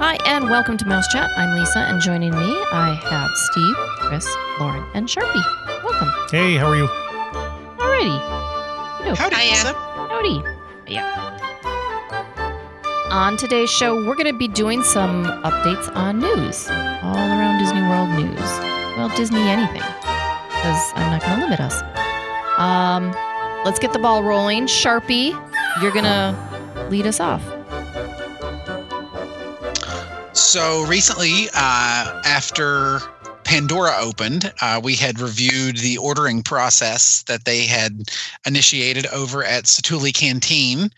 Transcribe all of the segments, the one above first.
Hi, and welcome to Mouse Chat. I'm Lisa, and joining me, I have Steve, Chris, Lauren, and Sharpie. Welcome. Hey, how are you? Alrighty. Howdy, Hiya. Lisa. Howdy. Yeah. On today's show, we're going to be doing some updates on news, all around Disney World news. Well, Disney anything, because I'm not going to limit us. Um, let's get the ball rolling. Sharpie, you're going to lead us off. So recently, uh, after Pandora opened, uh, we had reviewed the ordering process that they had initiated over at Satuli Canteen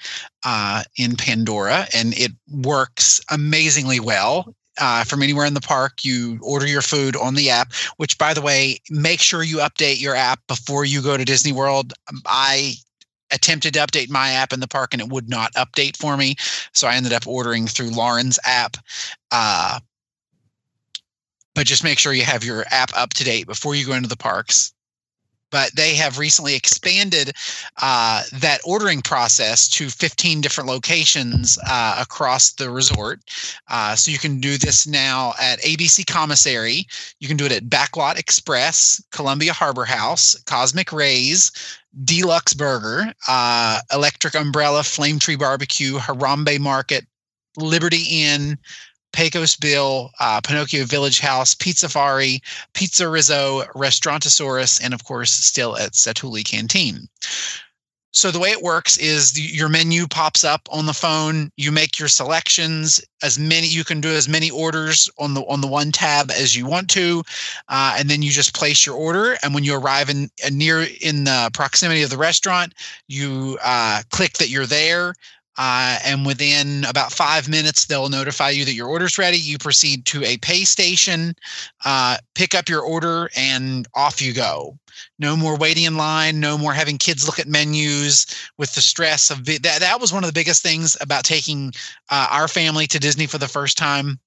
uh, in Pandora, and it works amazingly well. Uh, from anywhere in the park, you order your food on the app. Which, by the way, make sure you update your app before you go to Disney World. Um, I attempted to update my app in the park and it would not update for me. So I ended up ordering through Lauren's app. Uh, but just make sure you have your app up to date before you go into the parks. But they have recently expanded uh, that ordering process to 15 different locations uh, across the resort. Uh, so you can do this now at ABC Commissary. You can do it at Backlot Express, Columbia Harbor House, Cosmic Rays, Deluxe Burger, uh, Electric Umbrella, Flame Tree Barbecue, Harambe Market, Liberty Inn, Pecos Bill, uh, Pinocchio Village House, Pizza Pizzafari, Pizza Rizzo, Restaurantosaurus, and of course, still at Satuli Canteen. So the way it works is the, your menu pops up on the phone. You make your selections. As many you can do as many orders on the on the one tab as you want to, uh, and then you just place your order. And when you arrive in uh, near in the proximity of the restaurant, you uh, click that you're there. Uh, and within about five minutes, they'll notify you that your order's ready. You proceed to a pay station, uh, pick up your order, and off you go. No more waiting in line. No more having kids look at menus with the stress of vi- that. That was one of the biggest things about taking uh, our family to Disney for the first time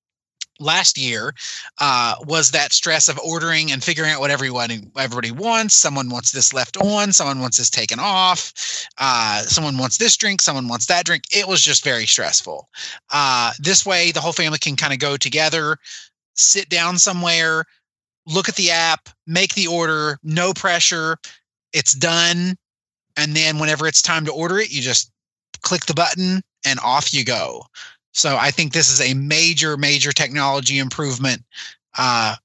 last year uh, was that stress of ordering and figuring out what everyone everybody wants. Someone wants this left on, someone wants this taken off, uh, someone wants this drink, someone wants that drink. It was just very stressful. Uh, this way, the whole family can kind of go together, sit down somewhere, look at the app, make the order, no pressure. It's done, and then whenever it's time to order it, you just click the button and off you go. So I think this is a major, major technology improvement, uh,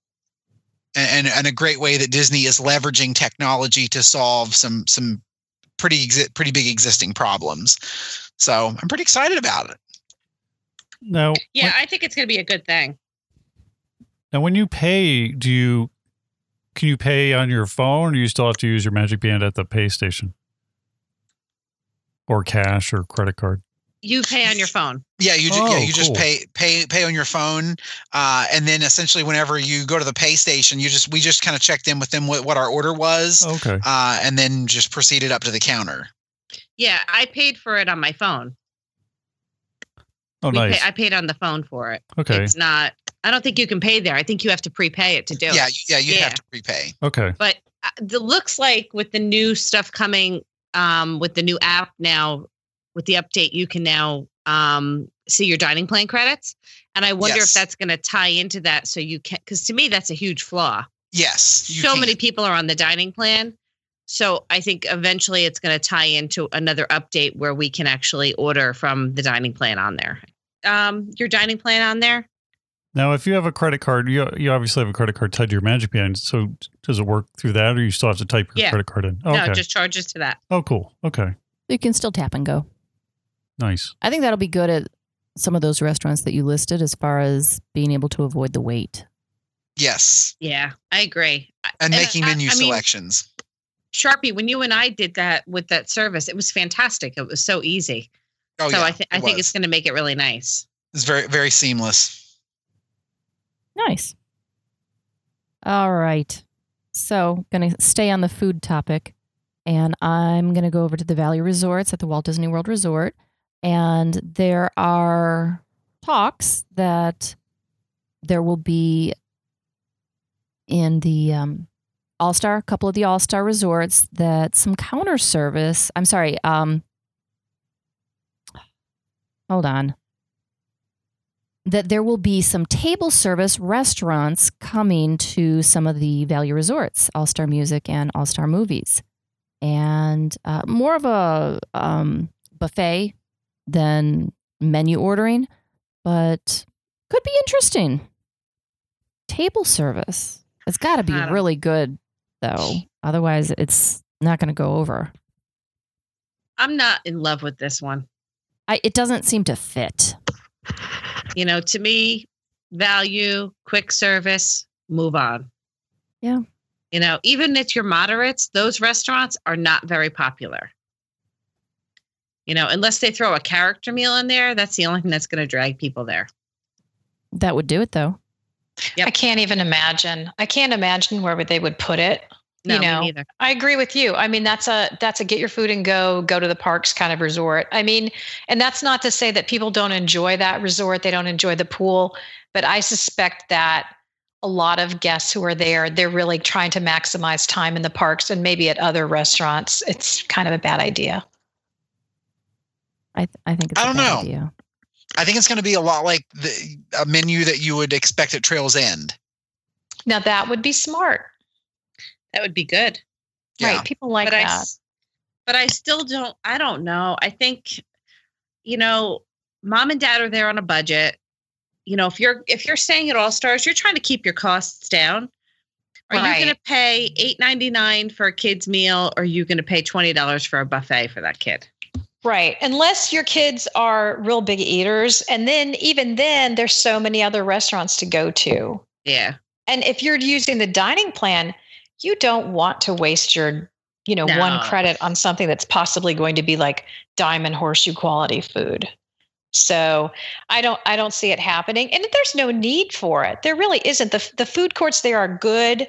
and and a great way that Disney is leveraging technology to solve some some pretty exi- pretty big existing problems. So I'm pretty excited about it. No. Yeah, I think it's going to be a good thing. now when you pay, do you can you pay on your phone, or you still have to use your Magic Band at the pay station, or cash or credit card? You pay on your phone. Yeah, you ju- yeah Oh, you just pay pay pay on your phone, uh, and then essentially whenever you go to the pay station, you just we just kind of checked in with them what, what our order was, Okay. uh, and then just proceeded up to the counter. Yeah, I paid for it on my phone. Oh, We nice. pay, I paid on the phone for it. Okay. It's not. I don't think you can pay there. I think you have to prepay it to do Yeah, it. you- yeah, you'd Yeah. have to prepay. Okay. But uh, it looks like with the new stuff coming, um, with the new app now, with the update, you can now um, see your dining plan credits. And I wonder Yes. if that's going to tie into that, so you can. Because to me, that's a huge flaw. Yes, so can. many people are on the dining plan. So I think eventually it's going to tie into another update where we can actually order from the dining plan on there. Um, your dining plan on there? Now, if you have a credit card, you you obviously have a credit card tied to your Magic Band. So does it work through that, or you still have to type your Yeah. credit card in? No, Okay. it just charges to that. oh, cool. Okay. You can still tap and go. Nice. I think that'll be good at some of those restaurants that you listed as far as being able to avoid the wait. Yes, Yeah, I agree. And And making I- menu I mean- selections. Sharpie, when you and I did that with that service, it was fantastic. It was so easy. Oh so yeah, I, th- I it think it's going to make it really nice. it's very very seamless. Nice. All right. So, going to stay on the food topic, and I'm going to go over to the Value Resorts at the Walt Disney World Resort. And there are talks that there will be in the um, All Star, couple of the All Star resorts, that some counter service. I'm sorry. Um, hold on. that there will be some table service restaurants coming to some of the value resorts, All Star Music and All Star Movies, and uh, more of a um, buffet than menu ordering, but could be interesting. Table service. It's got to be really good, though. Otherwise, it's not going to go over. I'm not in love with this one. I, it doesn't seem to fit. You know, to me, value, quick service, move on. Yeah. You know, even at your moderates, those restaurants are not very popular. You know, unless they throw a character meal in there, that's the only thing that's going to drag people there. That would do it, though. Yep. I can't even imagine. I can't imagine where would they would put it. No, you know, neither. I agree with you. I mean, that's a that's a get your food and go, go to the parks kind of resort. I mean, and that's not to say that people don't enjoy that resort, they don't enjoy the pool, but I suspect that a lot of guests who are there, they're really trying to maximize time in the parks and maybe at other restaurants. It's kind of a bad idea. I, th- I think it's I a don't bad know. idea. I think it's going to be a lot like the a menu that you would expect at Trails End. Now that would be smart. That would be good. Yeah. Right. People like but that. s- but I still don't. I don't know. I think, you know, mom and dad are there on a budget. You know, if you're if you're staying at All Stars, you're trying to keep your costs down. Are you going to pay eight ninety nine for a kid's meal, or are you going to pay twenty dollars for a buffet for that kid? Right. Unless your kids are real big eaters. And then, even then, there's so many other restaurants to go to. Yeah, And if you're using the dining plan, you don't want to waste your, you know, one credit on something that's possibly going to be like diamond horseshoe quality food. So I don't I don't see it happening. And there's no need for it. There really isn't. The the food courts there are good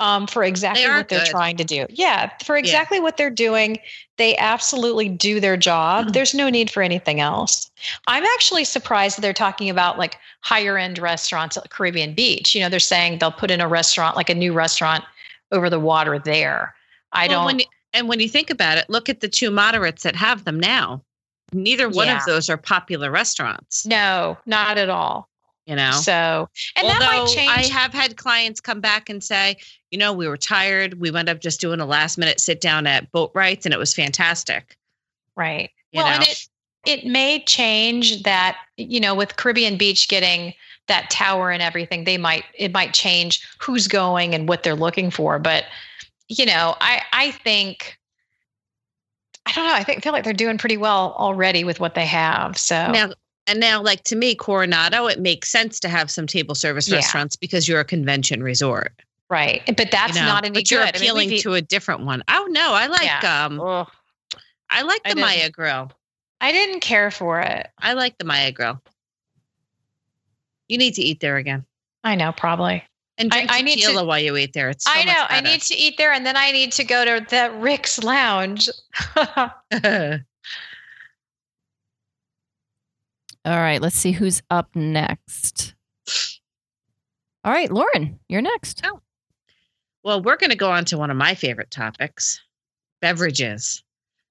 um, for exactly are what they're good. trying to do. Yeah, for exactly what they're doing. They absolutely do their job. Mm-hmm. There's no need for anything else. I'm actually surprised that they're talking about like higher end restaurants at Caribbean Beach. You know, they're saying they'll put in a restaurant, like a new restaurant over the water there. I Well, don't. When you, and when you think about it, look at the two moderates that have them now. Neither one Yeah. of those are popular restaurants. no, not at all. You know, So, and that might change. I have had clients come back and say, you know, we were tired. We went up just doing a last minute sit down at Boatwright's, and it was fantastic. right. You well, and it it may change that. You know, with Caribbean Beach getting that tower and everything, they might it might change who's going and what they're looking for. But you know, I I think. I don't know. I think feel like they're doing pretty well already with what they have. So Now, and now, like to me, Coronado, it makes sense to have some table service Yeah. restaurants because you're a convention resort. right, but that's you know? not any but you're good. I mean, appealing to a different one. Oh no, I like Yeah. um, Ugh, I like the didn't. Maya Grill. I didn't care for it. I like the Maya Grill. You need to eat there again I know, probably. and I- drink I need to- while you eat there. It's so I know. I need to eat there, and then I need to go to the Rix Lounge. All right, let's see who's up next. All right, Lauren, you're next. Oh. well, we're going to go on to one of my favorite topics beverages.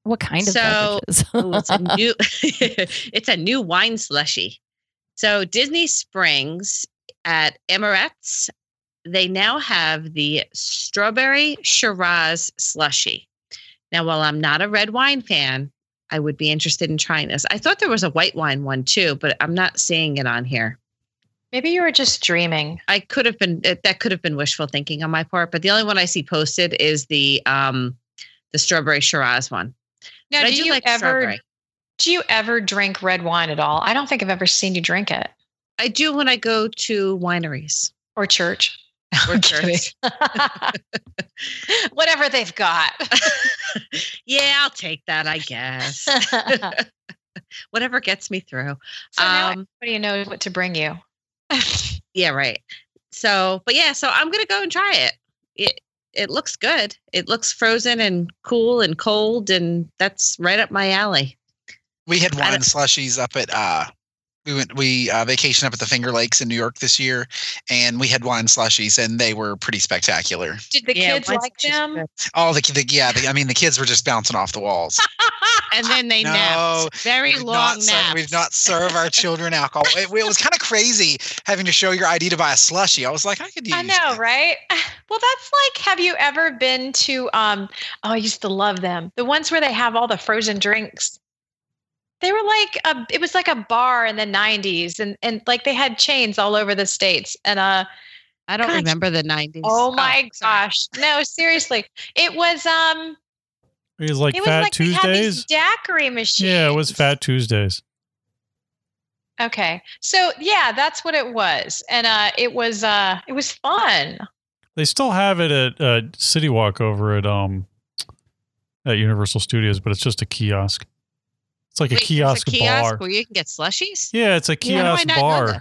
What kind of So- beverages? Ooh, it's a new it's a new wine slushy. So Disney Springs at Emirates, they now have the strawberry Shiraz slushy. Now, while I'm not a red wine fan, I would be interested in trying this. I thought there was a white wine one too, but I'm not seeing it on here. Maybe you were just dreaming. I could have been that could have been wishful thinking on my part, but the only one I see posted is the um the strawberry Shiraz one. Now, But do do you like ever strawberry. do you ever drink red wine at all? I don't think I've ever seen you drink it I do when I go to wineries. or church. Or I'm. Whatever they've got. yeah, I'll take that, I guess. Whatever gets me through. So now Um, everybody knows what to bring you. yeah, right. So, but yeah, so I'm gonna go and try it. It it looks good. It looks frozen and cool and cold, and that's right up my alley. We had I wine slushies up at uh, We went we uh, vacationed up at the Finger Lakes in New York this year, and we had wine slushies, and they were pretty spectacular. Did the Yeah, kids like them? good. Oh, the, the yeah, the, I mean the kids were just bouncing off the walls. And then they No, napped. Very long not ser- naps. we did not serve our children alcohol. It, it was kind of crazy having to show your ID to buy a slushie. I was like, I could use. I know, that. right? Well, that's like, have you ever been to? Um, oh, I used to love them. The ones where they have all the frozen drinks. They were like a. It was like a bar in the '90s, and and like they had chains all over the states. And uh, I don't God. remember the 90s. oh my sorry. gosh, no, seriously, it was um, It was like it was Fat like they had these Tuesdays. daiquiri machines. Yeah, it was Fat Tuesdays. Okay, so yeah, that's what it was, and uh, it was uh, it was fun. They still have it at uh, City Walk over at um at Universal Studios, but it's just a kiosk. It's like a Wait, there's kiosk, kiosk bar. where you can get slushies? Yeah, it's a How do I kiosk not know bar.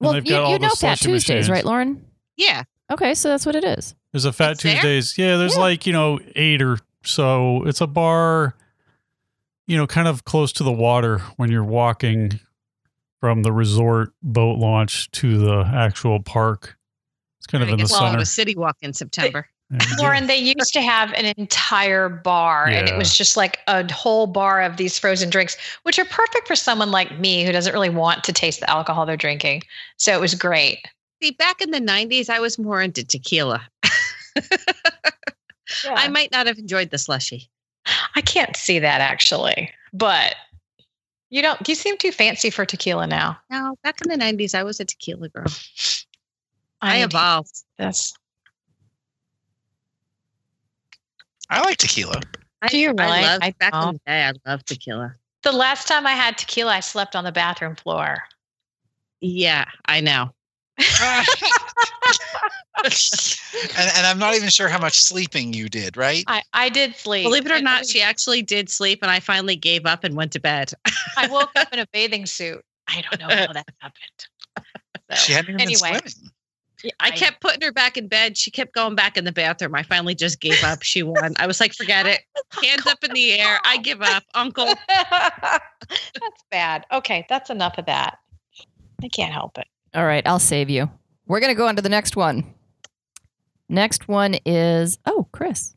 Well, you, got you know Fat Tuesdays, machines. right, Lauren? Yeah. Okay, so that's what it is. There's a Fat It's there? Tuesdays. Yeah, there's Yeah. like, you know, eight or so. It's a bar, you know, kind of close to the water when you're walking from the resort boat launch to the actual park. It's kind of in the guess I'll center. go City Walk in September. And, yeah. Lauren, they used to have an entire bar, and it was just like a whole bar of these frozen drinks, which are perfect for someone like me who doesn't really want to taste the alcohol they're drinking. So it was great. See, back in the 90s, I was more into tequila. I might not have enjoyed the slushy. I can't see that actually, but you don't. You seem too fancy for tequila now. No, back in the 90s, I was a tequila girl. I, need to evolved. do This. I like tequila. I, Do you really? I loved, I back in oh. the day, I loved tequila. The last time I had tequila, I slept on the bathroom floor. Yeah, I know. and, and I'm not even sure how much sleeping you did, right? I, I did sleep. Believe it or And not, she actually did sleep, and I finally gave up and went to bed. I woke up in a bathing suit. I don't know how that happened. So, She hadn't even anyway. been swimming. Yeah, I kept putting her back in bed. She kept going back in the bathroom. I finally just gave up. She won. I was like, forget it. Hands up in the air. I give up, Uncle. that's bad. Okay, that's enough of that. I can't help it. All right, I'll save you. We're going to go on to the next one. Next one is, oh, Chris.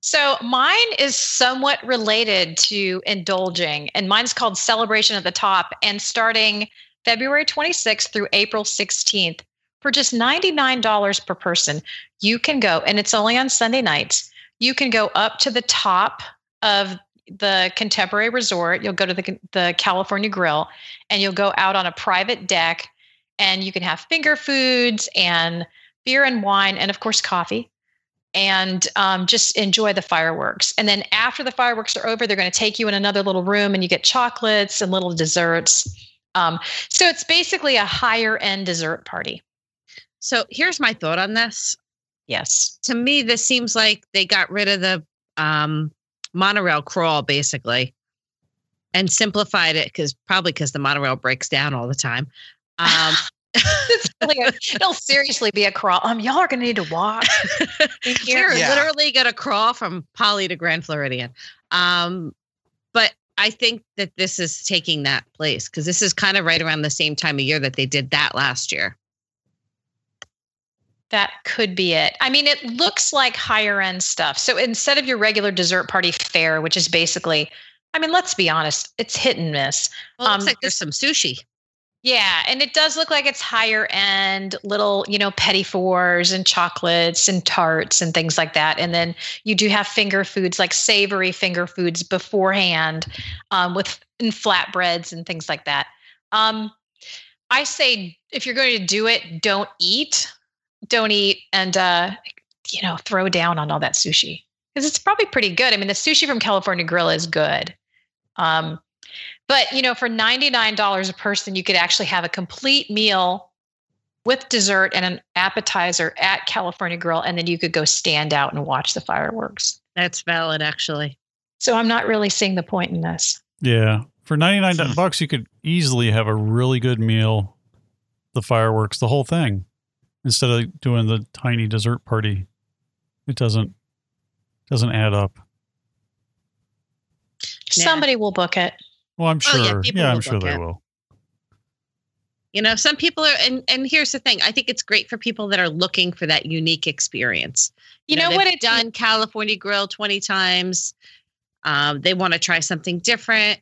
So mine is somewhat related to indulging, and mine's called Celebration at the Top. And starting February 26th through April 16th, for just $99 per person, you can go, and it's only on Sunday nights. You can go up to the top of the Contemporary Resort. You'll go to the, the California Grill, and you'll go out on a private deck, and you can have finger foods and beer and wine, and of course, coffee and um, just enjoy the fireworks. And then after the fireworks are over, they're going to take you in another little room and you get chocolates and little desserts. Um, so it's basically a higher end dessert party. So here's my thought on this. Yes. To me, this seems like they got rid of the um, monorail crawl basically and simplified it because probably because the monorail breaks down all the time. Um, It's really a- it'll seriously be a crawl. Um, y'all are going to need to walk. in here. We're Yeah. literally going to crawl from Poly to Grand Floridian. Um, but I think that this is taking that place because this is kind of right around the same time of year that they did that last year. That could be it. I mean, it looks like higher end stuff. So instead of your regular dessert party fare, which is basically, I mean, let's be honest, it's hit and miss. Well, it looks Um, like there's some sushi. Yeah, and it does look like it's higher end little, you know, petit fours and chocolates and tarts and things like that. And then you do have finger foods like savory finger foods beforehand um, with and flatbreads and things like that. Um, I say if you're going to do it, don't eat, don't eat, and uh, you know, throw down on all that sushi because it's probably pretty good. I mean, the sushi from California Grill is good. Um, but you know, for $99 a person, you could actually have a complete meal with dessert and an appetizer at California Grill, and then you could go stand out and watch the fireworks. That's valid, actually. So I'm not really seeing the point in this. Yeah. For 99 Hmm. bucks, you could easily have a really good meal, the fireworks, the whole thing, instead of doing the tiny dessert party. It doesn't doesn't add up. Yeah. Somebody will book it. Well, I'm Oh, sure. yeah, Yeah, I'm sure they it. will. You know, some people are, and and here's the thing. I think it's great for people that are looking for that unique experience. You know what they've it's done California Grill twenty times. Um, they want to try something different.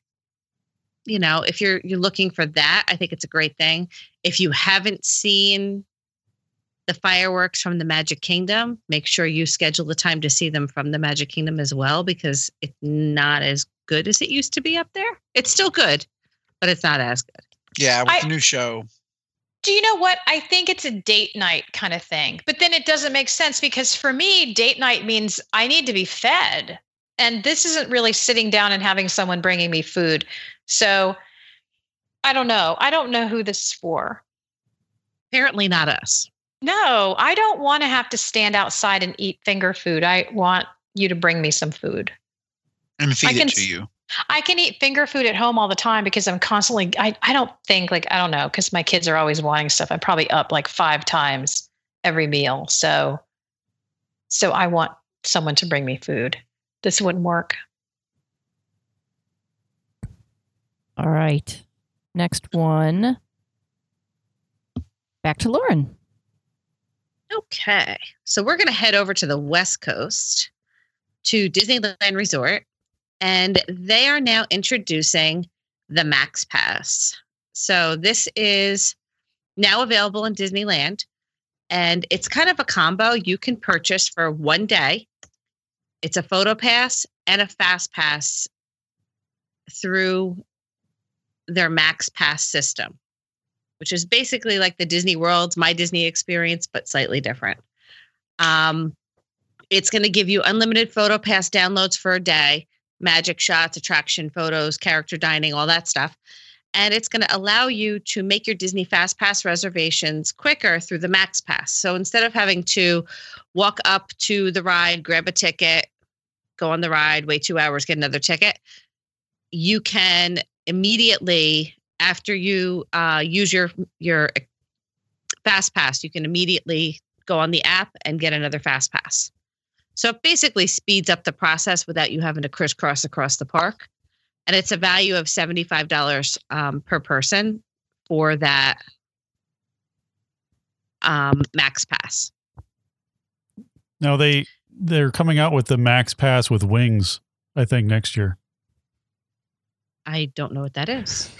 You know, if you're you're looking for that, I think it's a great thing. If you haven't seen the fireworks from the Magic Kingdom, make sure you schedule the time to see them from the Magic Kingdom as well, because it's not as good as it used to be up there. It's still good, but it's not as good. Yeah, with I- the new show. Do you know what? I think it's a date night kind of thing. But then it doesn't make sense because for me, date night means I need to be fed. And this isn't really sitting down and having someone bringing me food. So I don't know. I don't know who this is for. Apparently, not us. No, I don't want to have to stand outside and eat finger food. I want you to bring me some food. And feed can it to you. I can eat finger food at home all the time because I'm constantly I, I don't think like I don't know because my kids are always wanting stuff. I'm probably up like five times every meal. So so I want someone to bring me food. This wouldn't work. All right. Next one. Back to Lauren. Okay. So we're going to head over to the West Coast to Disneyland Resort, and they are now introducing the Max Pass. So this is now available in Disneyland, and it's kind of a combo you can purchase for one day. It's a photo pass and a fast pass through their Max Pass system which is basically like the Disney World's My Disney experience, but slightly different. Um, it's going to give you unlimited photo pass downloads for a day, magic shots, attraction photos, character dining, all that stuff. And it's going to allow you to make your Disney Fast Pass reservations quicker through the Max Pass. So instead of having to walk up to the ride, grab a ticket, go on the ride, wait two hours, get another ticket, you can immediately after you uh, use your your fast pass you can immediately go on the app and get another fast pass so it basically speeds up the process without you having to crisscross across the park and it's a value of $75 um, per person for that um, max pass Now they they're coming out with the Max Pass with wings. I think next year. i don't know what that is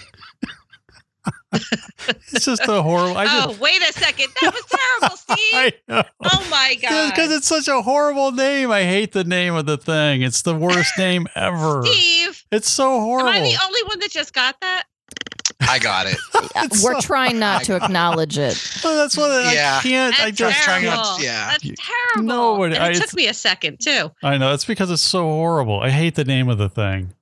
It's just a horrible. I oh just, wait a second that was terrible steve I know. oh my god Because it's such a horrible name. I hate the name of the thing. It's the worst name ever. steve It's so horrible. am horrible. i the only one that just got that I got it. It's We're so- trying not to I got it. acknowledge it. Well, that's what I- Yeah. I can't. I just trying terrible. not to- yeah. That's You- terrible. Nobody- and I- it took me a second too. I know. It's because it's so horrible. I hate the name of the thing.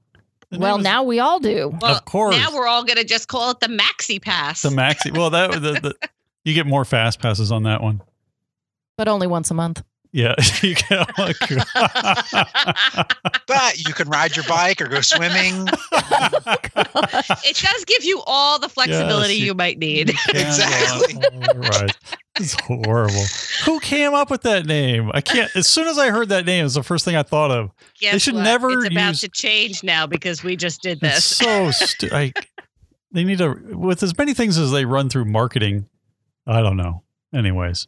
The Well, is now we all do. Well, course. Now we're all gonna just call it the Maxi Pass. the maxi. Well, that the, the you get more fast passes on that one. But only once a month. Yeah, you get. But you can ride your bike or go swimming. it does give you all the flexibility Yes, you- you might need. Exactly. right. It's horrible. Who came up with that name? I can't. As soon as I heard that name, it's the first thing I thought of. Guess should what? never It's about use- to change now because we just did It's this. so stupid. They need to with as many things as they run through marketing. I don't know. Anyways,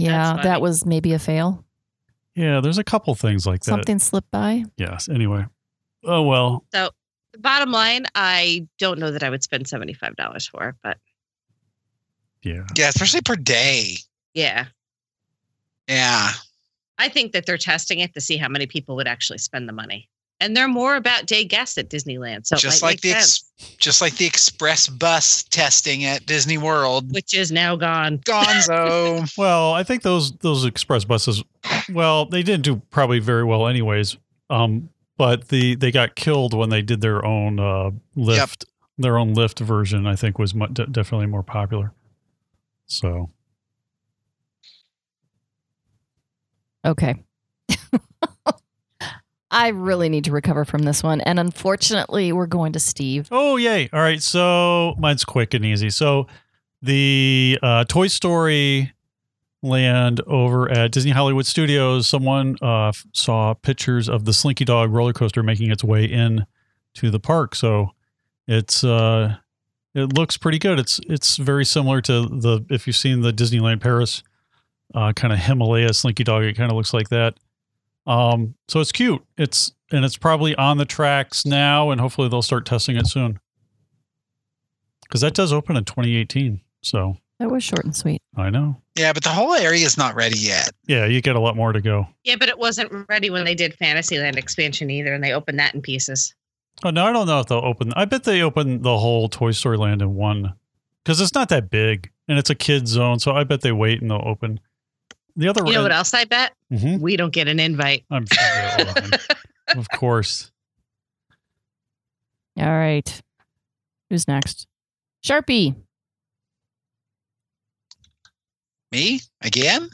Yeah, that was maybe a fail. yeah, there's a couple things like that. Something slipped by. Yes. Anyway. Oh well. So bottom line, I don't know that I would spend seventy five dollars for it, but Yeah. Yeah, especially per day. yeah, Yeah. I think that they're testing it to see how many people would actually spend the money. And they're more about day guests at Disneyland, so just like the ex- just like the express bus testing at Disney World. which is now gone. Gonzo. Well, I think those those express buses. Well, they didn't do probably very well, anyways. Um, but the they got killed when they did their own uh, Lyft. Their own Lyft version, I think, was mu- de- definitely more popular. So Okay. I really need to recover from this one. And unfortunately, we're going to Steve. Oh, yay. All right. So mine's quick and easy. So the uh, Toy Story land over at Disney Hollywood Studios, someone uh, saw pictures of the Slinky Dog roller coaster making its way in to the park. So it's uh, it looks pretty good. It's it's very similar to the if you've seen the Disneyland Paris uh, kind of Himalaya Slinky Dog. It kind of looks like that. Um, so it's cute. It's and it's probably on the tracks now, and hopefully they'll start testing it soon. Because that does open in 2018. So That was short and sweet. I know. Yeah, but the whole area is not ready yet. Yeah, you get a lot more to go. Yeah, but it wasn't ready when they did Fantasyland expansion either, and they opened that in pieces. Oh no, I don't know if they'll open. I bet they open the whole Toy Story Land in one because it's not that big and it's a kid zone. So I bet they wait and they'll open the other. You know what else I bet? Mhm. We don't get an invite. I'm sure of course. All right. Who's next? Sharpie. Me again?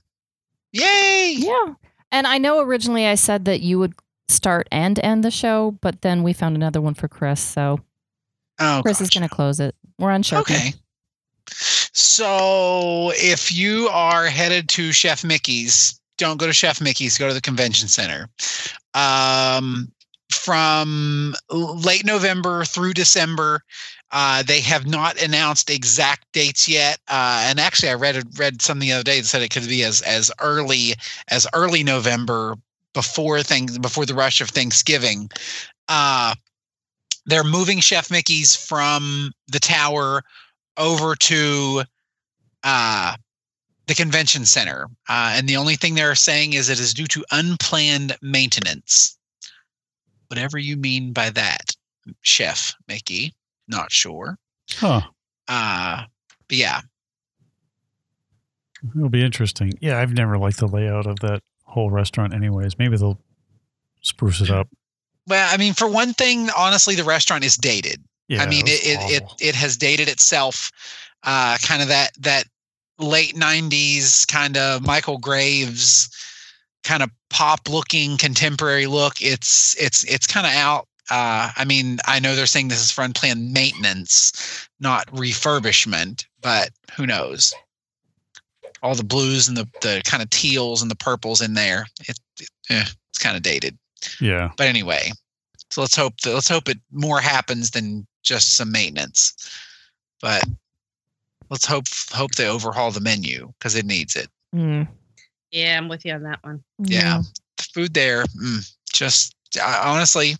Yay! Yeah. And I know originally I said that you would start and end the show, but then we found another one for Chris. So Oh, Chris is going to close it. We're on Sharpie. Okay. So if you are headed to Chef Mickey's, don't go to Chef Mickey's, go to the convention center. Um, from late November through December, uh, they have not announced exact dates yet. Uh, and actually, I read read something the other day that said it could be as as early as early November before things before the rush of Thanksgiving. Uh, they're moving Chef Mickey's from the tower over to uh, the convention center. Uh, and the only thing they're saying is it is due to unplanned maintenance. Whatever you mean by that, Chef Mickey, not sure. Huh. Uh, but yeah, It'll be interesting. Yeah, I've never liked the layout of that whole restaurant. Anyways, maybe they'll spruce it up. well, I mean, for one thing, honestly, the restaurant is dated. Yeah, I mean, it, it, it it has dated itself. Uh, kind of that that late '90s kind of Michael Graves kind of pop looking contemporary look. It's it's it's kind of out. Uh, I mean, I know they're saying this is for unplanned maintenance, not refurbishment, but who knows? All the blues and the, the kind of teals and the purples in there. It, it eh, it's kind of dated yeah. but anyway so let's hope that let's hope it more happens than just some maintenance. But let's hope hope they overhaul the menu because it needs it. Mm, Yeah, I'm with you on that one. Yeah. the food there mm, just uh, honestly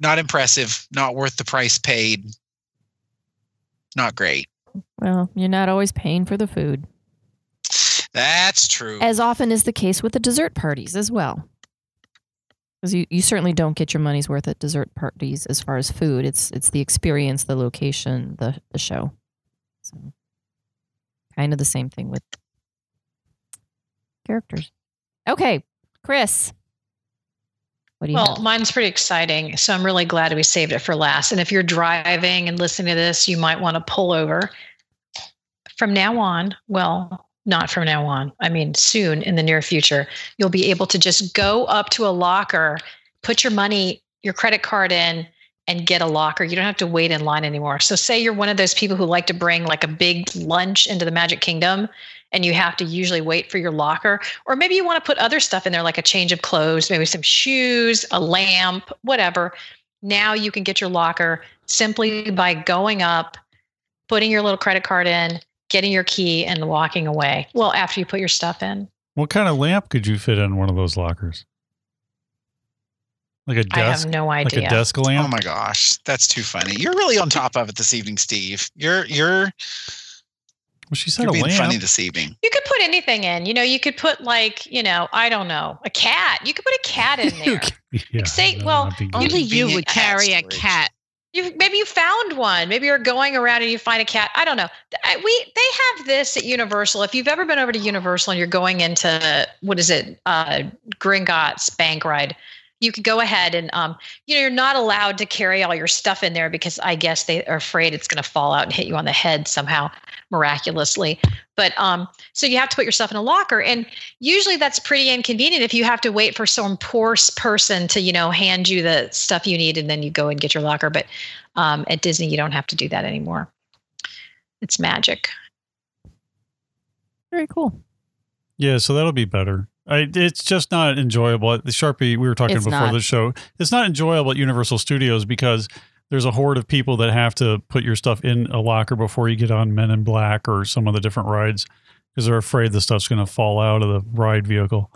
not impressive not worth the price paid. Not great. Well, you're not always paying for the food, that's true. As often is the case with the dessert parties as well. Because you, you certainly don't get your money's worth at dessert parties as far as food. It's it's the experience, the location, the the show. So, kind of the same thing with characters. Okay, Chris. What do you Well, have? mine's pretty exciting. So I'm really glad we saved it for last. And if you're driving and listening to this, you might want to pull over. From now on, well, not from now on, I mean, soon in the near future, you'll be able to just go up to a locker, put your money, your credit card in, and get a locker. You don't have to wait in line anymore. So, say you're one of those people who like to bring like a big lunch into the Magic Kingdom and you have to usually wait for your locker or maybe you want to put other stuff in there like a change of clothes maybe some shoes a lamp whatever now you can get your locker simply by going up putting your little credit card in getting your key and walking away well after you put your stuff in What kind of lamp could you fit in one of those lockers? Like a desk, I have no idea. like idea a desk lamp. oh my gosh that's too funny you're really on top of it this evening steve you're you're well, she said you're a being lamp. funny this evening you could put anything in you know you could put like you know i don't know a cat you could put a cat in there yeah, say- that well, would be. Only you would carry a cat. You maybe you found one. Maybe you're going around and you find a cat. I don't know. We they have this at universal. If you've ever been over to universal and you're going into what is it uh gringotts bank ride you could go ahead and um you know you're not allowed to carry all your stuff in there because i guess they are afraid it's going to fall out and hit you on the head somehow miraculously but um so you have to put yourself in a locker and usually that's pretty inconvenient if you have to wait for some poor person to you know hand you the stuff you need and then you go and get your locker but um, at disney you don't have to do that anymore it's magic Very cool. Yeah, so that'll be better. I, it's just not enjoyable. The Sharpie we were talking It's before not. the show. It's not enjoyable at Universal Studios because there's a horde of people that have to put your stuff in a locker before you get on Men in Black or some of the different rides because they're afraid the stuff's going to fall out of the ride vehicle.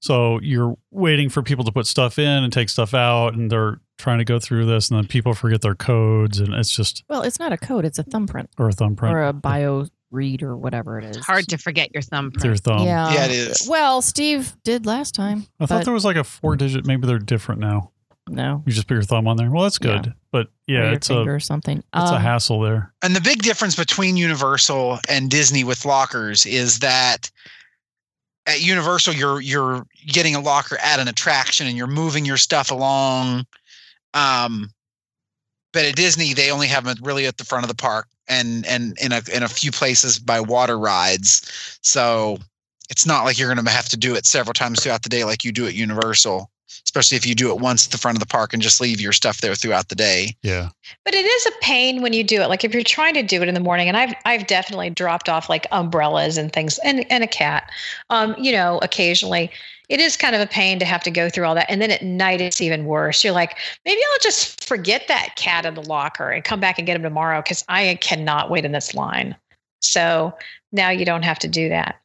So you're waiting for people to put stuff in and take stuff out, and they're trying to go through this, and then people forget their codes, and it's just Well, it's not a code; it's a thumbprint or a thumbprint. or a bio read or whatever it is. It's hard to forget your It's Your thumb. yeah, Yeah, it is. Well, Steve did last time. I thought there was like a four digit. Maybe they're different now. No, You just put your thumb on there. Well, that's Yeah. good, but yeah, your it's a or something. it's a Um, hassle there. And the big difference between Universal and Disney with lockers is that at Universal you're you're getting a locker at an attraction and you're moving your stuff along. Um, but at Disney they only have them really at the front of the park and and in a in a few places by water rides. So it's not like you're going to have to do it several times throughout the day like you do at Universal, especially if you do it once at the front of the park and just leave your stuff there throughout the day. Yeah, But it is a pain when you do it. Like if you're trying to do it in the morning, and I've I've definitely dropped off like umbrellas and things, and and a cat. Um, you know, occasionally it is kind of a pain to have to go through all that, and then at night it's even worse. You're like, maybe I'll just forget that cat in the locker and come back and get him tomorrow because I cannot wait in this line. So now you don't have to do that.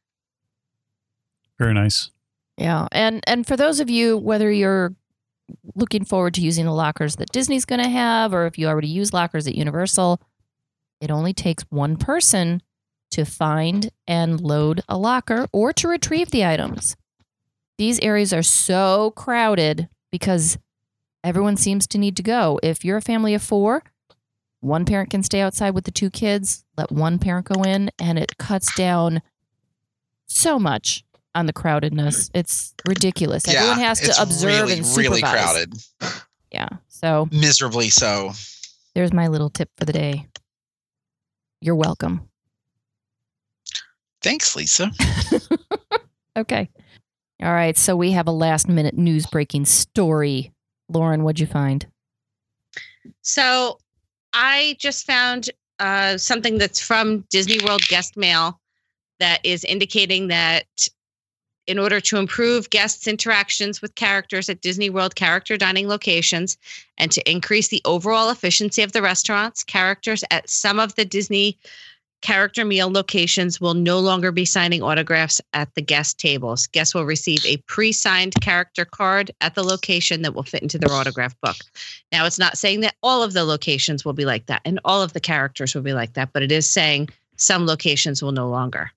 very nice. Yeah, and and for those of you, whether you're looking forward to using the lockers that Disney's going to have, or if you already use lockers at Universal, it only takes one person to find and load a locker or to retrieve the items. These areas are so crowded because everyone seems to need to go. If you're a family of four, one parent can stay outside with the two kids, let one parent go in, and it cuts down so much on the crowdedness. It's ridiculous. Everyone has to it's observe really, and supervise. really crowded, Yeah. So miserably so. there's my little tip for the day. You're welcome. Thanks, Lisa. Okay. All right. So we have a last minute news breaking story. Lauren, what'd you find? So I just found uh, something that's from Disney World guest mail that is indicating that in order to improve guests' interactions with characters at Disney World character dining locations and to increase the overall efficiency of the restaurants, characters at some of the Disney character meal locations will no longer be signing autographs at the guest tables. Guests will receive a pre signed character card at the location that will fit into their autograph book. Now, it's not saying that all of the locations will be like that and all of the characters will be like that, but it is saying some locations will no longer.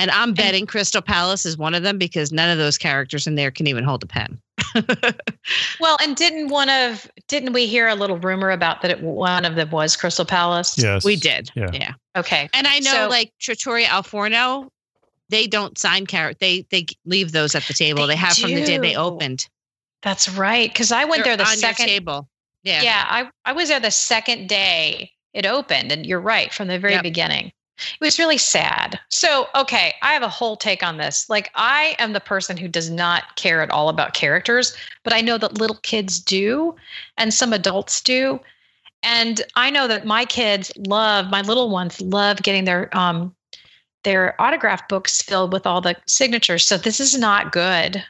And I'm betting Crystal Palace is one of them because none of those characters in there can even hold a pen. Well, and didn't one of didn't we hear a little rumor about that it, one of them was Crystal Palace? Yes, we did. Yeah. yeah. Okay. And I know So- like Trattoria Al Forno, they don't sign character. They they leave those at the table. They They, have from the day they opened. That's right. Because I went They're there the on second your table. Yeah. Yeah, I, I was there the second day it opened, and you're right from the very Yep. beginning. It was really sad. So, okay, I have a whole take on this. Like, I am the person who does not care at all about characters, but I know that little kids do, and some adults do. And I know that my kids love, my little ones love getting their um their autograph books filled with all the signatures. So this is not good.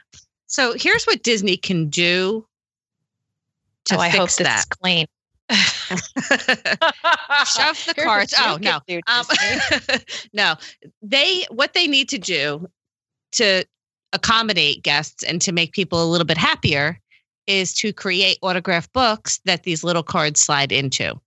So here's what Disney can do to So I hope that. is clean. Shove the cards. you Oh no. Um, no, they what they need to do to accommodate guests and to make people a little bit happier is to create autograph books that these little cards slide into.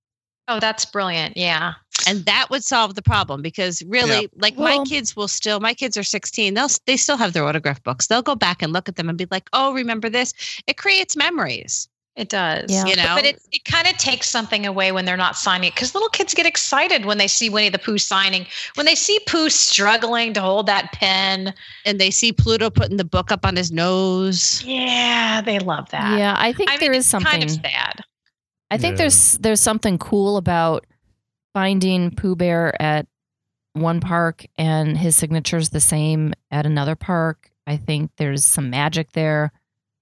Oh, that's brilliant. Yeah. And that would solve the problem because really Yep. like Well- my kids will still my kids are 16 they'll they still have their autograph books. They'll go back and look at them and be like, "Oh, remember this?" It creates memories. It does. Yeah. You know? But it, it kind of takes something away when they're not signing it because little kids get excited when they see Winnie the Pooh signing. When they see Pooh struggling to hold that pen. and they see Pluto putting the book up on his nose. Yeah, they love that. Yeah, I think I mean, there is it's something. kind of sad. I think Yeah. there's there's something cool about finding Pooh Bear at one park and his signature's the same at another park. I think there's some magic there.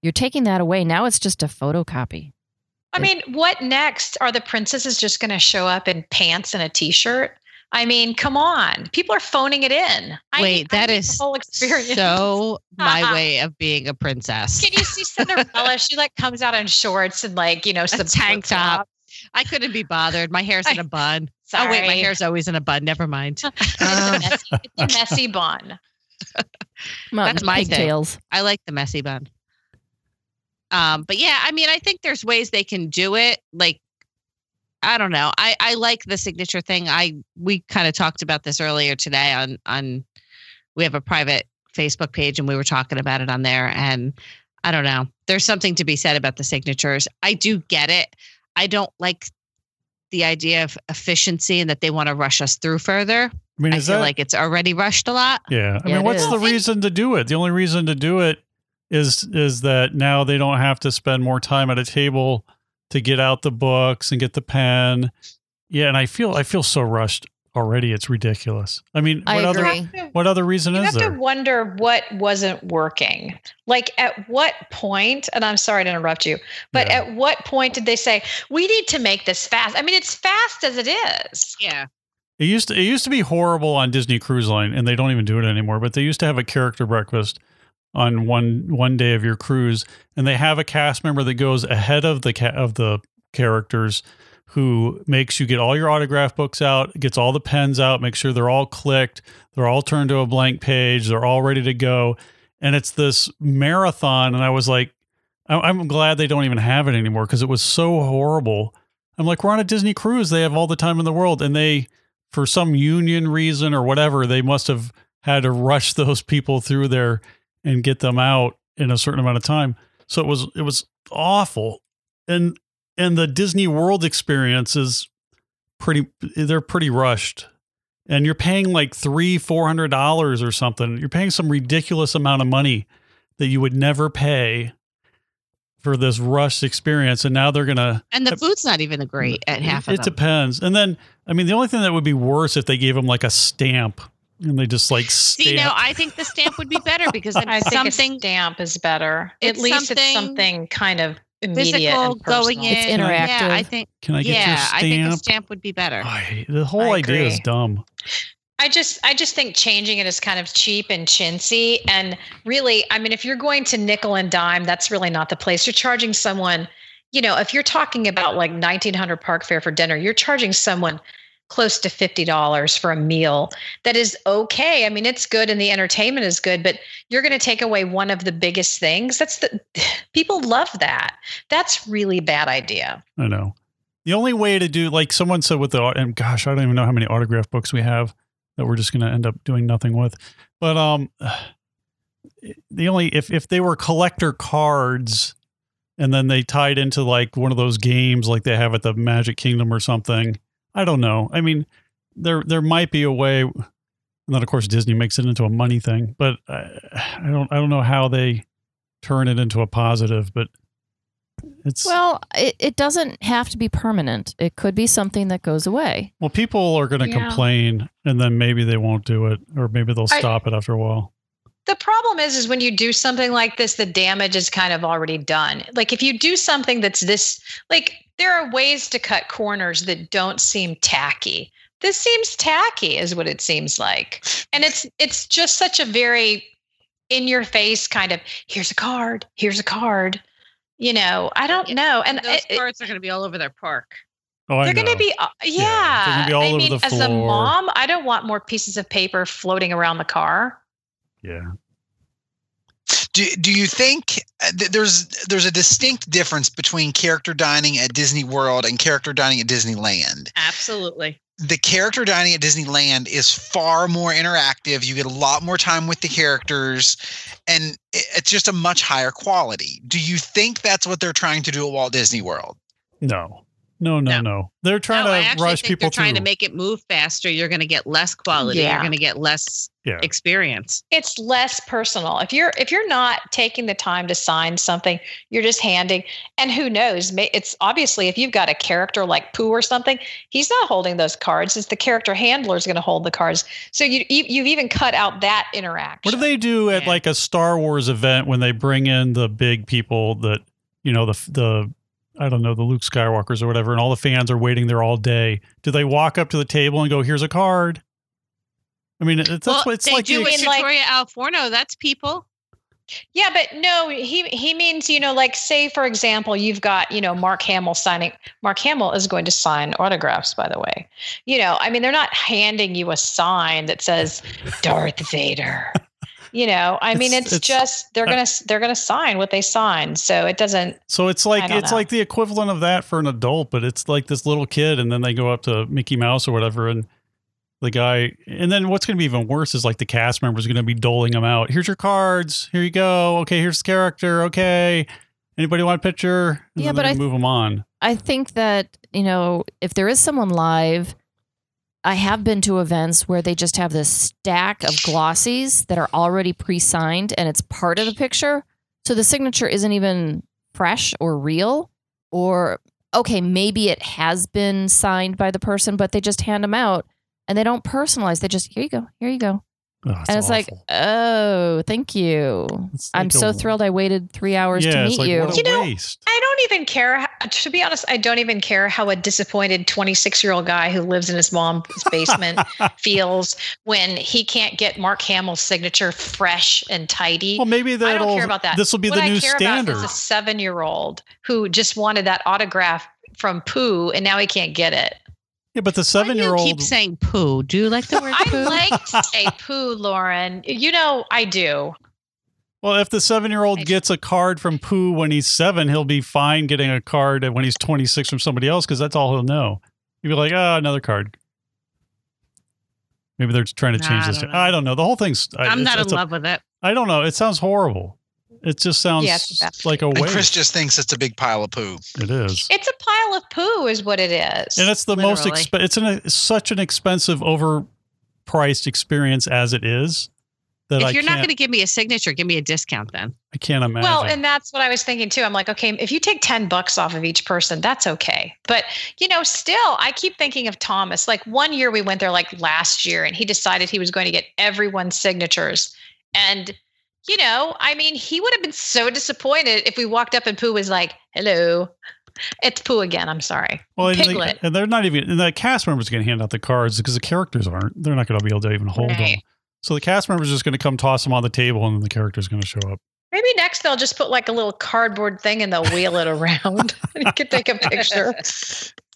You're taking that away. Now it's just a photocopy. I mean, what next? Are the princesses just going to show up in pants and a t-shirt? I mean, come on. People are phoning it in. I Wait, need- I that need is the whole experience. So my way of being a princess. Can you see Cinderella? she like comes out in shorts and like you know some tank top. I couldn't be bothered. My hair's in a bun. Sorry. Oh wait, my hair's always in a bun. Never mind. it's, a um, messy, it's a messy bun. That's my thing. pigtails. I like the messy bun. Um, but yeah, I mean, I think there's ways they can do it. Like, I don't know. I I like the signature thing. I we kind of talked about this earlier today on on. We have a private Facebook page, and we were talking about it on there. And I don't know. There's something to be said about the signatures. I do get it. I don't like the idea of efficiency and that they want to rush us through further. I mean, I feel that like it's already rushed a lot. Yeah. I Yeah, mean, what's is. the reason to do it? The only reason to do it is is that now they don't have to spend more time at a table to get out the books and get the pen. Yeah, and I feel I feel so rushed already. It's ridiculous. I mean, I what agree. other what other reason You is have there? to wonder what wasn't working. Like at what point, and I'm sorry to interrupt you, but Yeah. at what point did they say, we need to make this fast? I mean, it's fast as it is. Yeah. It used to it used to be horrible on Disney Cruise Line, and they don't even do it anymore. But they used to have a character breakfast on one one day of your cruise, and they have a cast member that goes ahead of the ca- of the characters, who makes you get all your autograph books out, gets all the pens out, make sure they're all clicked, they're all turned to a blank page, they're all ready to go, and it's this marathon. And I was like, I'm glad they don't even have it anymore because it was so horrible. I'm like, we're on a Disney cruise. They have all the time in the world. And they, for some union reason or whatever, they must have had to rush those people through there and get them out in a certain amount of time. So it was, it was awful. And, and the Disney World experience is pretty, they're pretty rushed. And you're paying like three, four hundred dollars or something. You're paying some ridiculous amount of money that you would never pay for this rushed experience. And now they're gonna And the food's not even great at half it. It depends. And then, I mean, the only thing that would be worse if they gave them like a stamp and they just like stamp. See, no, I think the stamp would be better because I think something a stamp is better. At least something it's something kind of immediate physical and going in. It's Yeah. I think. Can I get yeah, your I think a stamp? stamp would be better. I the whole I idea is dumb. I just I just think changing it is kind of cheap and chintzy. And really, I mean, if you're going to nickel and dime, that's really not the place. You're charging someone, you know, if you're talking about like 1900 park fare for dinner, you're charging someone close to $50 for a meal that is okay. I mean, it's good and the entertainment is good, but you're going to take away one of the biggest things. That's the people love that. That's really bad idea. I know. The only way to do, like someone said with the, and gosh, I don't even know how many autograph books we have that we're just going to end up doing nothing with. But um, the only if if they were collector cards, and then they tied into like one of those games like they have at the Magic Kingdom or something. I don't know. I mean, there there might be a way. And then of course Disney makes it into a money thing, but I, I don't I don't know how they turn it into a positive. But it's Well, it, it doesn't have to be permanent. It could be something that goes away. Well, people are going to Yeah. complain, and then maybe they won't do it, or maybe they'll I- stop it after a while. The problem is, is when you do something like this, the damage is kind of already done. Like if you do something that's this, like there are ways to cut corners that don't seem tacky. This seems tacky, is what it seems like, and it's it's just such a very in your face kind of. Here's a card. Here's a card. You know, I don't know, and those it- it- cards are going to be all over their park. Oh, they're going to be, uh, yeah. they're gonna be all I over mean, the as a mom, I don't want more pieces of paper floating around the car. Yeah. Do, do you think uh, th- there's there's a distinct difference between character dining at Disney World and character dining at Disneyland? Absolutely. The character dining at Disneyland is far more interactive. You get a lot more time with the characters, and it's just a much higher quality. Do you think that's what they're trying to do at Walt Disney World? No, no, no, No. no. They're trying no, I to actually rush think people they're trying through. to make it move faster. You're going to get less quality. Yeah. You're going to get less yeah. experience. it's less personal if you're if you're not taking the time to sign something you're just handing and who knows it's obviously if you've got a character like pooh or something he's not holding those cards it's the character handler is going to hold the cards so you, you you've even cut out that interaction What do they do at Yeah. like a Star Wars event when they bring in the big people that you know the the I don't know the Luke Skywalkers or whatever, and all the fans are waiting there all day? Do they walk up to the table and go, "Here's a card"? I mean, it's, that's well, what it's they like. do the with ex- in, like- Victoria Alforno. That's people. Yeah, but no, he he means, you know, like say for example, you've got, you know, Mark Hamill signing Mark Hamill is going to sign autographs, by the way. You know, I mean, they're not handing you a sign that says Darth Vader. You know, I mean, It's- it's, it's- just they're gonna they're gonna sign what they sign, so it doesn't. So it's like it's know. like the equivalent of that for an adult, but it's like this little kid, and then they go up to Mickey Mouse or whatever, and the guy, and then what's going to be even worse is like the cast members are going to be doling them out. Here's your cards. Here you go. Okay, here's the character. Okay, anybody want a picture? And Yeah, but I- move them on. I think that, you know, if there is someone live, I have been to events where they just have this stack of glossies that are already pre signed and it's part of the picture. So the signature isn't even fresh or real. Or, okay, maybe it has been signed by the person, but they just hand them out and they don't personalize. They just, here you go, here you go. Oh, and it's like, oh, thank you. It's I'm like so a- thrilled I waited three hours yeah, to meet like, you. You know, waste. I don't even care. how- To be honest, I don't even care how a disappointed 26 year old guy who lives in his mom's basement feels when he can't get Mark Hamill's signature fresh and tidy. Well, maybe I that'll. don't care about that. This will be what the I new care standard. about is a seven year old who just wanted that autograph from Pooh and now he can't get it. Yeah, but the seven year you old. keep saying poo. Do you like the word I poo? like to say Pooh, Lauren. You know, I do. Well, if the seven year old I- gets a card from Pooh when he's seven, he'll be fine getting a card when he's 26 from somebody else because that's all he'll know. He'll be like, oh, another card. Maybe they're trying to Nah, change I this. don't. I don't know. The whole thing's. I- I'm it's- not in it's a- love with it. I don't know. It sounds horrible. It just sounds Yeah, like a And waste. Chris just thinks it's a big pile of poo. it is. It's a pile of poo, is what it is. And it's the most Literally. exp- it's an, such an expensive, overpriced experience as it is that If I you're can't. going to give me a signature, give me a discount then. I can't imagine. Well, and that's what I was thinking too. I'm like, okay, if you take 10 bucks off of each person, that's okay. But, you know, still, I keep thinking of Thomas. Like one year we went there, like last year, and he decided he was going to get everyone's signatures. And, you know, I mean, he would have been so disappointed if we walked up and Pooh was like, hello. It's Pooh again. I'm sorry. Well, and, they, and they're not even, and the cast members going to hand out the cards because the characters aren't. They're not going to be able to even hold them. So the cast members are just going to come toss them on the table, and then the character's going to show up. Maybe next they'll just put like a little cardboard thing and they'll wheel it around and you can take a picture.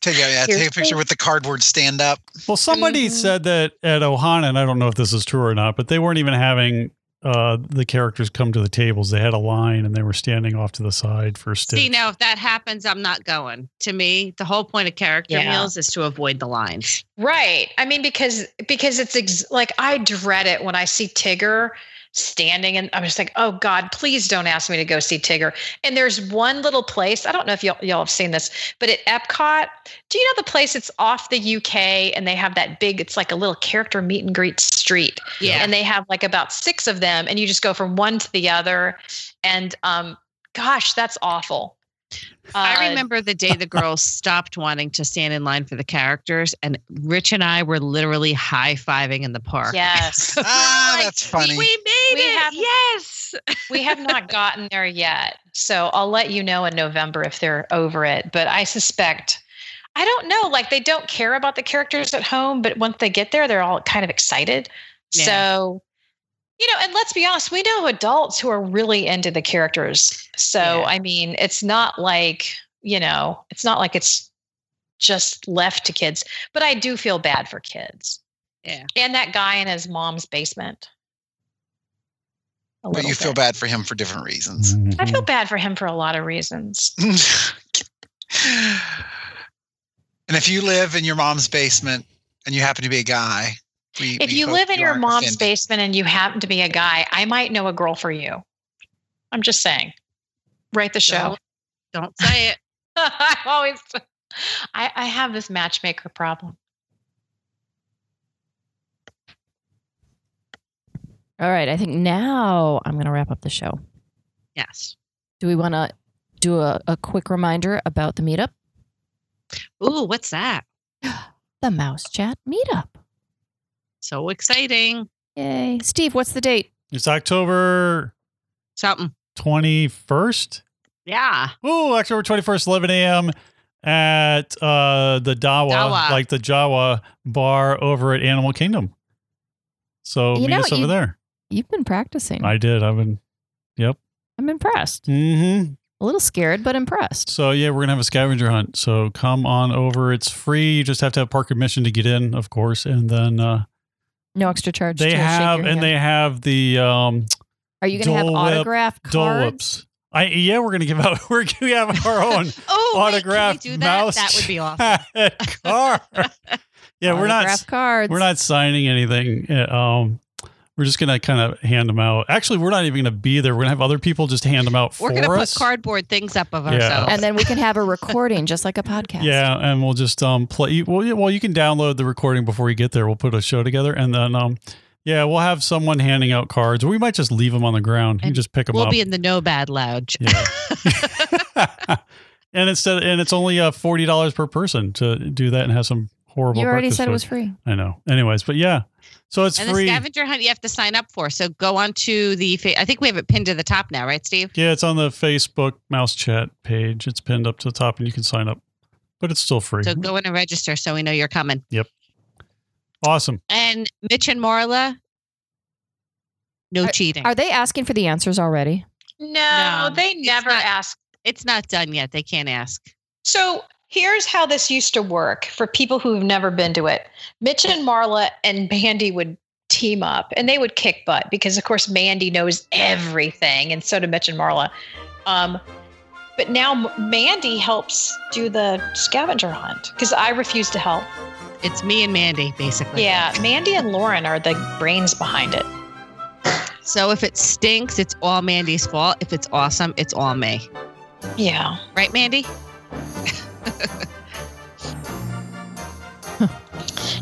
Take a, yeah, Here's take a picture Pooh. with the cardboard stand up. Well, somebody Mhm. said that at Ohana, and I don't know if this is true or not, but they weren't even having uh, the characters come to the tables. They had a line, and they were standing off to the side for Stitch. See, now if that happens, I'm not going. To me, the whole point of character Yeah. meals is to avoid the lines. Right. I mean, because because it's ex- like I dread it when I see Tigger standing and I'm just like, oh God, please don't ask me to go see Tigger. And there's one little place, I don't know if y'all, y'all have seen this, but at Epcot, do you know the place it's off the UK and they have that big, it's like a little character meet and greet street. Yeah. And they have like about six of them and you just go from one to the other. And um, gosh, that's awful. I Uh, remember the day the girls stopped wanting to stand in line for the characters, and Rich and I were literally high fiving in the park. Yes. Ah, Like, that's funny. We made We it. have- yes. we have not gotten there yet. So I'll let you know in November if they're over it. But I suspect, I don't know, like they don't care about the characters at home, but once they get there, they're all kind of excited. Yeah. So, you know, and let's be honest, we know adults who are really into the characters. So, Yeah. I mean, it's not like, you know, it's not like it's just left to kids, but I do feel bad for kids. Yeah. And that guy in his mom's basement. But little you feel bad for him for different reasons. I Mhm. feel bad for him for a lot of reasons. and if you live in your mom's basement and you happen to be a guy, we, if we you live in your mom's offended. basement and you happen to be a guy, I might know a girl for you. I'm just saying. Write the show. Don't, don't say it. I always I, I have this matchmaker problem. All right. I think now I'm going to wrap up the show. Yes. Do we want to do a, a quick reminder about the meetup? Ooh, what's that? The Mouse Chat meetup. So exciting. Yay. Steve, what's the date? It's October Something. 21st. Yeah. Oh, October 21st, 11 a.m. at uh, the Dawa, Dawa. like the Jawa bar over at Animal Kingdom. So You meet know, us over you- there. You've been practicing. I did. I've been Yep. I'm impressed. Mm-hmm. A little scared, but impressed. So yeah, we're gonna have a scavenger hunt. So come on over. It's free. You just have to have park admission to get in, of course. And then uh, No extra charge. they to have and hand. they have the um, Are you going to have autographed Dole? Whips. I yeah, we're gonna give out. We're gonna have our own Oh, we autographed that? mouse That would be awesome. card. yeah, we're not cards. we're not signing anything. Uh, Um, we're just gonna kind of hand them out. Actually, we're not even gonna be there. We're gonna have other people just hand them out We're for gonna put cardboard things up of Yeah. ourselves. And then we can have a recording, just like a podcast. Yeah, and we'll just um play. Well, yeah, well, you can download the recording before you get there. We'll put a show together, and then um, yeah, we'll have someone handing out cards, or we might just leave them on the ground. You And just pick them up. we'll be in the Nomad lounge. yeah. and it's and it's only uh forty dollars per person to do that and have some horrible. You already breakfast said it was free. I know. Anyways, but yeah, so it's and free. the scavenger hunt you have to sign up for. So go on to the. Fa- I think we have it pinned to the top now, right, Steve? yeah, it's on the Facebook Mouse Chat page. It's pinned up to the top, and you can sign up, but it's still free. So go in and register so we know you're coming. Yep. Awesome. And Mitch and Marla, no cheating. Are they asking for the answers already? No, No, they never not- ask. it's not done yet. They can't ask. So here's how this used to work for people who've never been to it. Mitch and Marla and Mandy would team up and they would kick butt because of course Mandy knows everything and so do Mitch and Marla. Um, but now Mandy helps do the scavenger hunt because I refuse to help. It's me and Mandy, basically. Yeah, Mandy and Lauren are the brains behind it. So if it stinks, it's all Mandy's fault. If it's awesome, it's all me. Yeah. Right, Mandy?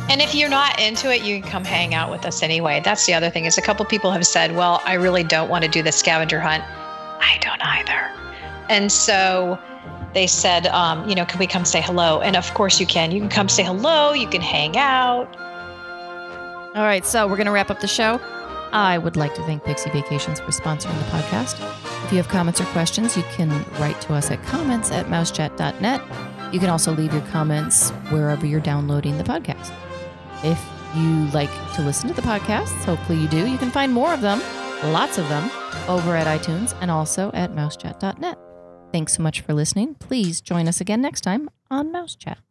And if you're not into it, you can come hang out with us anyway. That's the other thing is a couple people have said, "Well, I really don't want to do the scavenger hunt." I don't either. And so they said, um, you know, can we come say hello? And of course you can. You can come say hello. You can hang out. All right, so we're going to wrap up the show. I would like to thank Pixie Vacations for sponsoring the podcast. If you have comments or questions, you can write to us at comments at mousechat.net. You can also leave your comments wherever you're downloading the podcast. If you like to listen to the podcasts, hopefully you do, you can find more of them, lots of them, over at iTunes and also at mousechat.net. Thanks so much for listening. Please join us again next time on Mouse Chat.